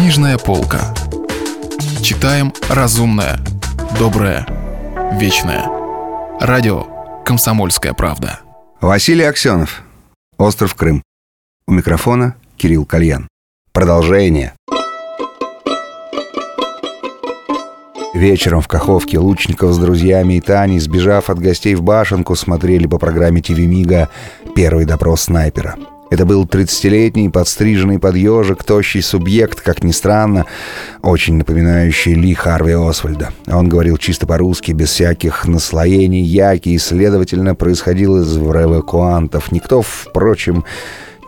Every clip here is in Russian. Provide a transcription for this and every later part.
Книжная полка. Читаем разумное, доброе, вечное. Радио «Комсомольская правда». Василий Аксенов. Остров Крым. У микрофона Кирилл Кальян. Продолжение. Вечером в Каховке Лучников с друзьями и Таней, сбежав от гостей в башенку, смотрели по программе ТВ Мига «Первый допрос снайпера». Это был 30-летний, подстриженный под ежик, тощий субъект, как ни странно, очень напоминающий Ли Харви Освальда. Он говорил чисто по-русски, без всяких наслоений, яки, и, следовательно, происходил из эвакуантов. Никто, впрочем,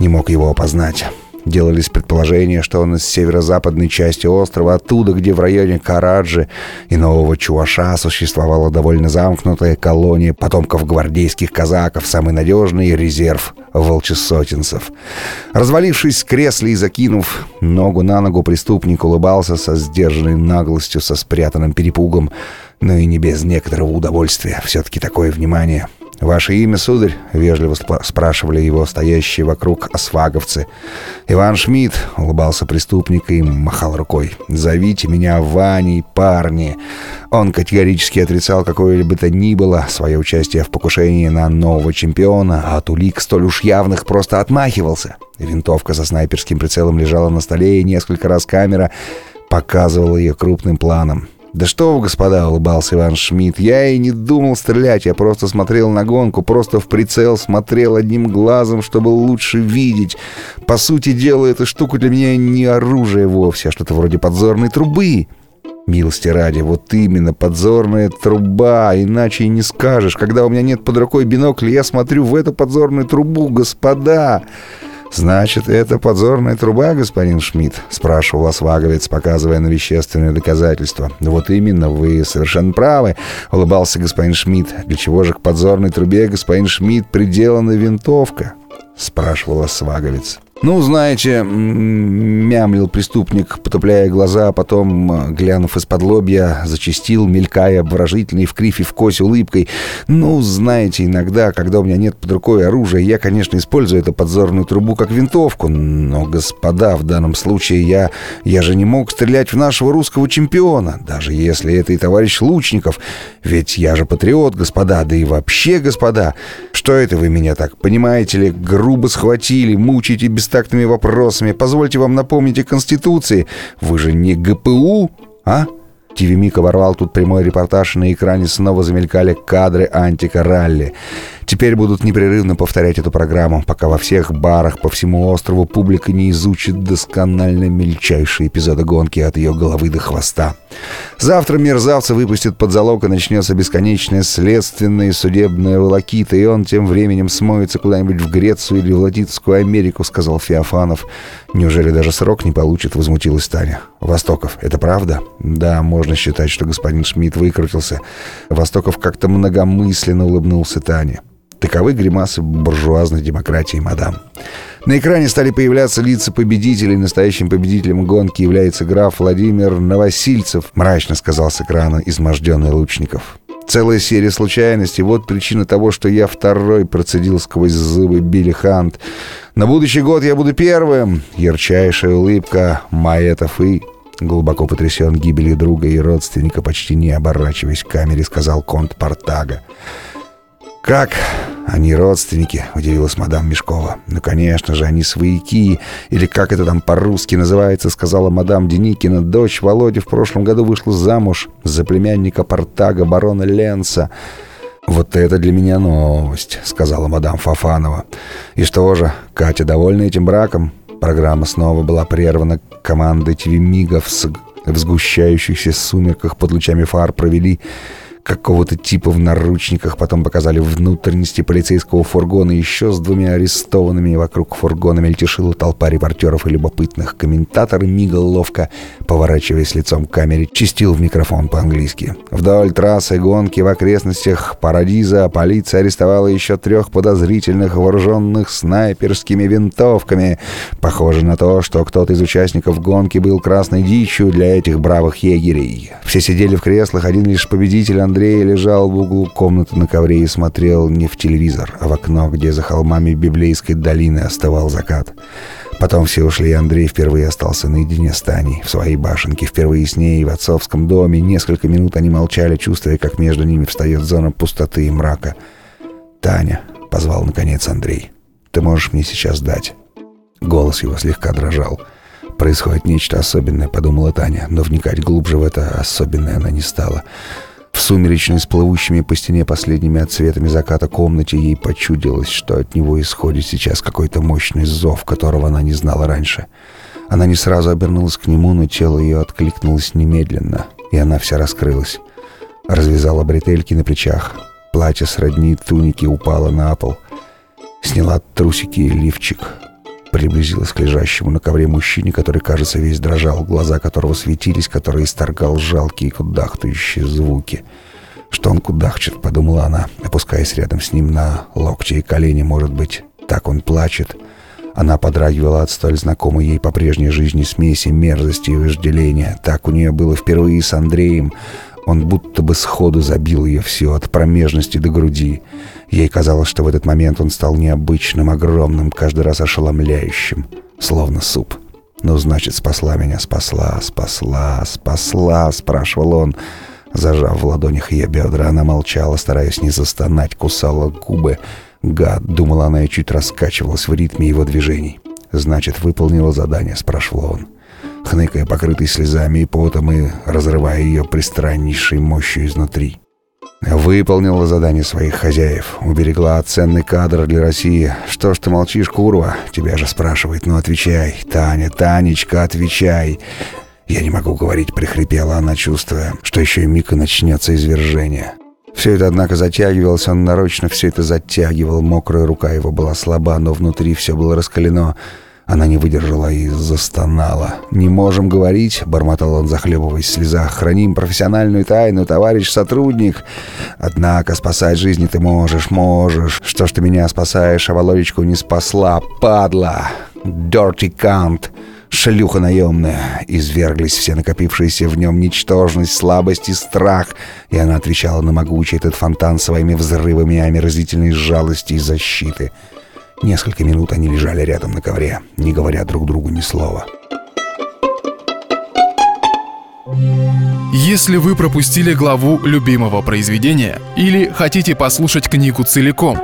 не мог его опознать. Делались предположения, что он из северо-западной части острова, оттуда, где в районе Караджи и Нового Чуваша существовала довольно замкнутая колония потомков гвардейских казаков, самый надежный резерв волчесотенцев. Развалившись в кресле и закинув ногу на ногу, преступник улыбался со сдержанной наглостью, со спрятанным перепугом, но и не без некоторого удовольствия. Все-таки такое внимание — «Ваше имя, сударь?» — вежливо спрашивали его стоящие вокруг осваговцы. «Иван Шмидт», — улыбался преступник и махал рукой. «Зовите меня Ваней, парни». Он категорически отрицал какое-либо то ни было свое участие в покушении на нового чемпиона, а от улик столь уж явных просто отмахивался. Винтовка со снайперским прицелом лежала на столе, и несколько раз камера показывала ее крупным планом. «Да что вы, господа!» — улыбался Иван Шмидт. «Я и не думал стрелять, я просто смотрел на гонку, просто в прицел смотрел одним глазом, чтобы лучше видеть. По сути дела, эта штука для меня не оружие вовсе, а что-то вроде подзорной трубы». Милости ради, вот именно, подзорная труба, иначе и не скажешь. Когда у меня нет под рукой бинокля, я смотрю в эту подзорную трубу, господа. «Значит, это подзорная труба, господин Шмидт?» — спрашивал Осваговец, показывая на вещественные доказательства. «Вот именно, вы совершенно правы», — улыбался господин Шмидт. «Для чего же к подзорной трубе, господин Шмидт, приделана винтовка?» — спрашивал Осваговец. «Ну, знаете», — мямлил преступник, потупляя глаза, а потом, э, глянув из-под лобья, зачастил, мелькая обворожительной в крифе в косе улыбкой. «Ну, знаете, иногда, когда у меня нет под рукой оружия, я, конечно, использую эту подзорную трубу как винтовку, но, господа, в данном случае я, я же не мог стрелять в нашего русского чемпиона, даже если это и товарищ Лучников, ведь я же патриот, господа, да и вообще, господа. Что это вы меня так, понимаете ли, грубо схватили, мучите без бестактными вопросами. Позвольте вам напомнить о Конституции. Вы же не ГПУ, а?» ТВ Мика ворвал тут прямой репортаж, и на экране снова замелькали кадры антика ралли. Теперь будут непрерывно повторять эту программу, пока во всех барах по всему острову публика не изучит досконально мельчайшие эпизоды гонки от ее головы до хвоста. Завтра мерзавца выпустят под залог и начнется бесконечная следственная и судебная волокита, и он тем временем смоется куда-нибудь в Грецию или в Латинскую Америку, сказал Феофанов. Неужели даже срок не получит, возмутилась Таня. Востоков, это правда? Да, можно считать, что господин Шмидт выкрутился. Востоков как-то многомысленно улыбнулся Тане. Таковы гримасы буржуазной демократии, мадам. На экране стали появляться лица победителей. Настоящим победителем гонки является граф Владимир Новосильцев, мрачно сказал с экрана изможденный Лучников. Целая серия случайностей. Вот причина того, что я второй процедил сквозь зубы Билли Хант. На будущий год я буду первым. Ярчайшая улыбка Маэтов и... Глубоко потрясен гибелью друга и родственника, почти не оборачиваясь к камере, сказал конт Портага. «Как? Они родственники?» — удивилась мадам Мешкова. «Ну, конечно же, они свояки, или как это там по-русски называется», — сказала мадам Деникина. «Дочь Володи в прошлом году вышла замуж за племянника Портага, барона Ленса». «Вот это для меня новость», — сказала мадам Фафанова. «И что же, Катя довольна этим браком?» Программа снова была прервана командой ТВ-мигов в сгущающихся сумерках под лучами фар провели какого-то типа в наручниках, потом показали внутренности полицейского фургона еще с двумя арестованными. Вокруг фургона мельтешила толпа репортеров и любопытных. Комментатор мигал ловко, поворачиваясь лицом к камере, чистил в микрофон по-английски. Вдоль трассы гонки в окрестностях Парадиза полиция арестовала еще трех подозрительных, вооруженных снайперскими винтовками. Похоже на то, что кто-то из участников гонки был красной дичью для этих бравых егерей. Все сидели в креслах, один лишь победитель Андрей лежал в углу комнаты на ковре и смотрел не в телевизор, а в окно, где за холмами библейской долины оставал закат. Потом все ушли, и Андрей впервые остался наедине с Таней, в своей башенке, впервые с ней в отцовском доме. Несколько минут они молчали, чувствуя, как между ними встает зона пустоты и мрака. «Таня», — позвал наконец Андрей, — «ты можешь мне сейчас дать?» Голос его слегка дрожал. «Происходит нечто особенное», — подумала Таня, но вникать глубже в это особенное она не стала. В сумеречной с плывущими по стене последними отцветами заката комнате ей почудилось, что от него исходит сейчас какой-то мощный зов, которого она не знала раньше. Она не сразу обернулась к нему, но тело ее откликнулось немедленно, и она вся раскрылась. Развязала бретельки на плечах. Платье сродни туники упало на пол. Сняла трусики и лифчик приблизилась к лежащему на ковре мужчине, который, кажется, весь дрожал, глаза которого светились, который исторгал жалкие кудахтающие звуки. «Что он кудахчет?» — подумала она, опускаясь рядом с ним на локти и колени, может быть. Так он плачет. Она подрагивала от столь знакомой ей по прежней жизни смеси мерзости и вожделения. Так у нее было впервые с Андреем. Он будто бы сходу забил ее все, от промежности до груди. Ей казалось, что в этот момент он стал необычным, огромным, каждый раз ошеломляющим, словно суп. «Ну, значит, спасла меня, спасла, спасла, спасла», — спрашивал он. Зажав в ладонях ее бедра, она молчала, стараясь не застонать, кусала губы. «Гад», — думала она и чуть раскачивалась в ритме его движений. «Значит, выполнила задание», — спрашивал он хныкая, покрытый слезами и потом, и разрывая ее пристраннейшей мощью изнутри. Выполнила задание своих хозяев, уберегла ценный кадр для России. Что ж ты молчишь, курва? Тебя же спрашивает, ну отвечай. Таня, Танечка, отвечай. Я не могу говорить, прихрипела она, чувствуя, что еще и миг и начнется извержение. Все это, однако, затягивалось, он нарочно все это затягивал. Мокрая рука его была слаба, но внутри все было раскалено. Она не выдержала и застонала. «Не можем говорить», — бормотал он, захлебываясь в слезах. «Храним профессиональную тайну, товарищ сотрудник. Однако спасать жизни ты можешь, можешь. Что ж ты меня спасаешь, а Володечку не спасла, падла! Dirty cunt!» шлюха наемная. Изверглись все накопившиеся в нем ничтожность, слабость и страх, и она отвечала на могучий этот фонтан своими взрывами омерзительной жалости и защиты. Несколько минут они лежали рядом на ковре, не говоря друг другу ни слова. Если вы пропустили главу любимого произведения или хотите послушать книгу целиком,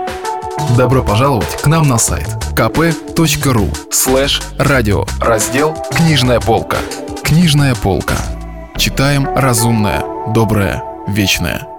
добро пожаловать к нам на сайт kp.ru слэш радио раздел «Книжная полка». Книжная полка. Читаем разумное, доброе, вечное.